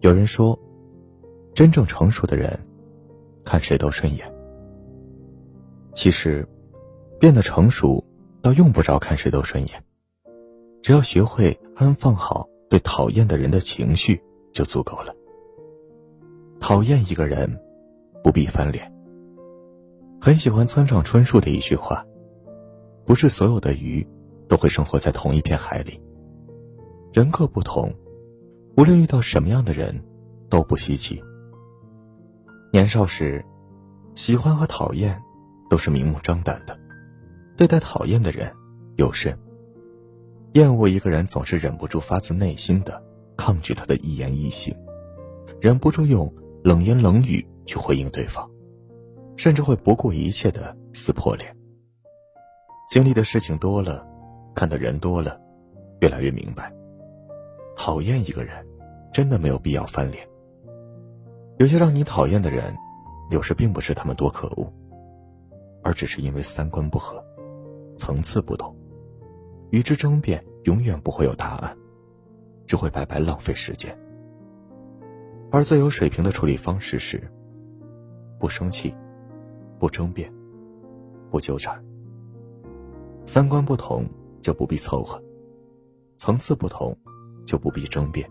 有人说，真正成熟的人，看谁都顺眼。其实，变得成熟，倒用不着看谁都顺眼，只要学会安放好对讨厌的人的情绪就足够了。讨厌一个人，不必翻脸。很喜欢村上春树的一句话：“不是所有的鱼，都会生活在同一片海里。人各不同，无论遇到什么样的人，都不稀奇。年少时，喜欢和讨厌。”都是明目张胆的，对待讨厌的人有甚？厌恶一个人总是忍不住发自内心的抗拒他的一言一行，忍不住用冷言冷语去回应对方，甚至会不顾一切的撕破脸。经历的事情多了，看的人多了，越来越明白，讨厌一个人，真的没有必要翻脸。有些让你讨厌的人，有时并不是他们多可恶。而只是因为三观不合，层次不同，与之争辩永远不会有答案，就会白白浪费时间。而最有水平的处理方式是：不生气，不争辩，不纠缠。三观不同就不必凑合，层次不同就不必争辩，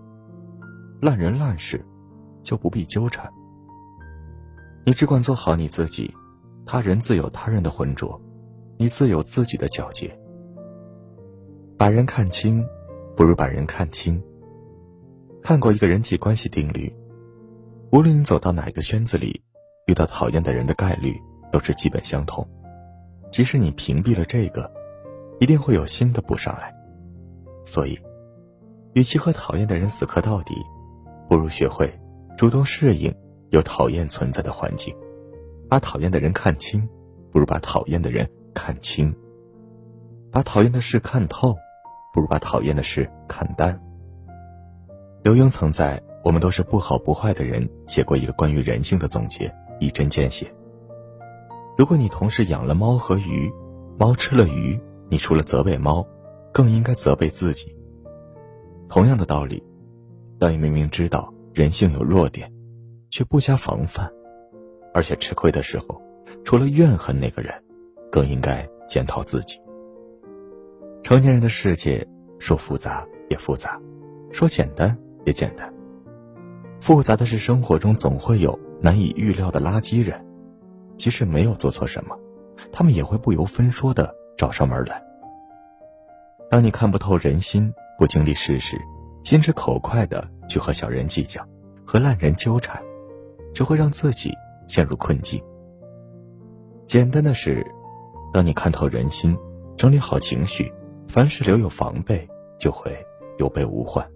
烂人烂事就不必纠缠。你只管做好你自己。他人自有他人的浑浊，你自有自己的皎洁。把人看清，不如把人看清。看过一个人际关系定律：无论你走到哪个圈子里，遇到讨厌的人的概率都是基本相同。即使你屏蔽了这个，一定会有新的补上来。所以，与其和讨厌的人死磕到底，不如学会主动适应有讨厌存在的环境。把讨厌的人看清，不如把讨厌的人看清；把讨厌的事看透，不如把讨厌的事看淡。刘墉曾在《我们都是不好不坏的人》写过一个关于人性的总结，一针见血。如果你同时养了猫和鱼，猫吃了鱼，你除了责备猫，更应该责备自己。同样的道理，当你明明知道人性有弱点，却不加防范。而且吃亏的时候，除了怨恨那个人，更应该检讨自己。成年人的世界，说复杂也复杂，说简单也简单。复杂的是生活中总会有难以预料的垃圾人，即使没有做错什么，他们也会不由分说的找上门来。当你看不透人心，不经历世事，心直口快的去和小人计较，和烂人纠缠，只会让自己。陷入困境。简单的是，当你看透人心，整理好情绪，凡事留有防备，就会有备无患。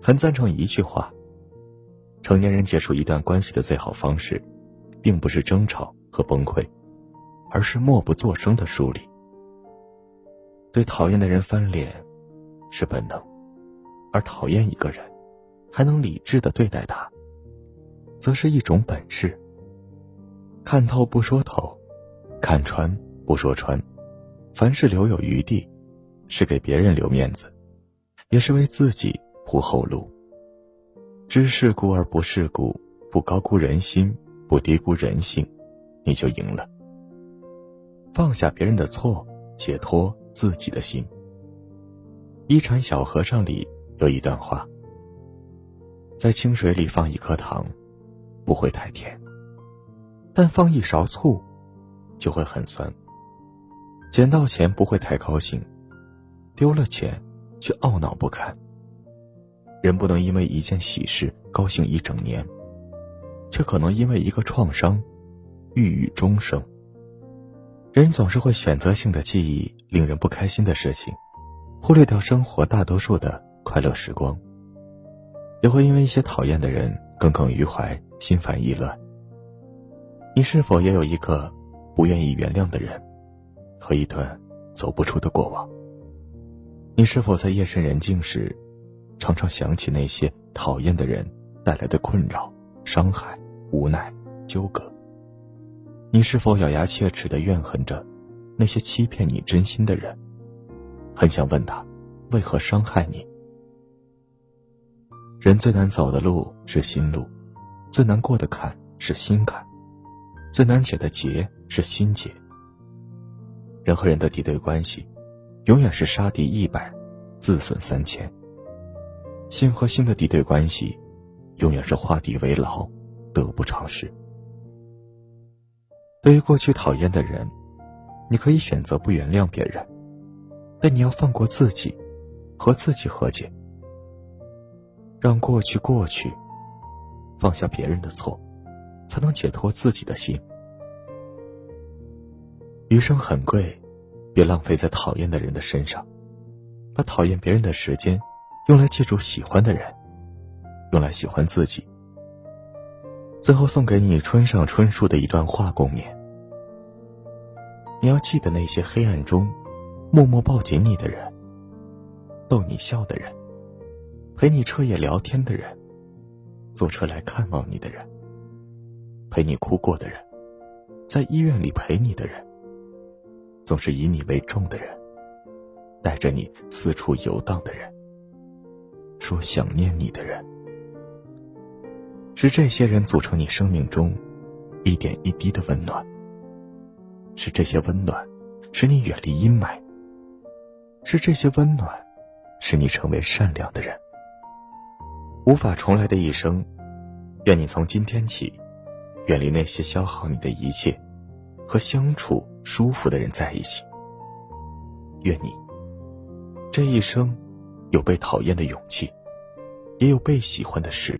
很赞成一句话：成年人结束一段关系的最好方式，并不是争吵和崩溃，而是默不作声的梳理。对讨厌的人翻脸，是本能；而讨厌一个人，还能理智的对待他。则是一种本事。看透不说透，看穿不说穿，凡事留有余地，是给别人留面子，也是为自己铺后路。知世故而不世故，不高估人心，不低估人性，你就赢了。放下别人的错，解脱自己的心。一禅小和尚里有一段话：在清水里放一颗糖。不会太甜，但放一勺醋，就会很酸。捡到钱不会太高兴，丢了钱却懊恼不堪。人不能因为一件喜事高兴一整年，却可能因为一个创伤，郁郁终生。人总是会选择性的记忆令人不开心的事情，忽略掉生活大多数的快乐时光，也会因为一些讨厌的人耿耿于怀。心烦意乱。你是否也有一个不愿意原谅的人，和一段走不出的过往？你是否在夜深人静时，常常想起那些讨厌的人带来的困扰、伤害、无奈、纠葛？你是否咬牙切齿的怨恨着那些欺骗你真心的人？很想问他，为何伤害你？人最难走的路是心路，最难过的坎是心坎，最难解的结是心结。人和人的敌对关系，永远是杀敌一百，自损三千。心和心的敌对关系，永远是画地为牢，得不偿失。对于过去讨厌的人，你可以选择不原谅别人，但你要放过自己，和自己和解。让过去过去，放下别人的错，才能解脱自己的心。余生很贵，别浪费在讨厌的人的身上，把讨厌别人的时间用来记住喜欢的人，用来喜欢自己。最后送给你村上春树的一段话共勉：你要记得那些黑暗中默默抱紧你的人，逗你笑的人。陪你彻夜聊天的人，坐车来看望你的人，陪你哭过的人，在医院里陪你的人，总是以你为重的人，带着你四处游荡的人，说想念你的人，是这些人组成你生命中一点一滴的温暖，是这些温暖使你远离阴霾，是这些温暖使你成为善良的人。无法重来的一生，愿你从今天起，远离那些消耗你的一切，和相处舒服的人在一起。愿你这一生，有被讨厌的勇气，也有被喜欢的时。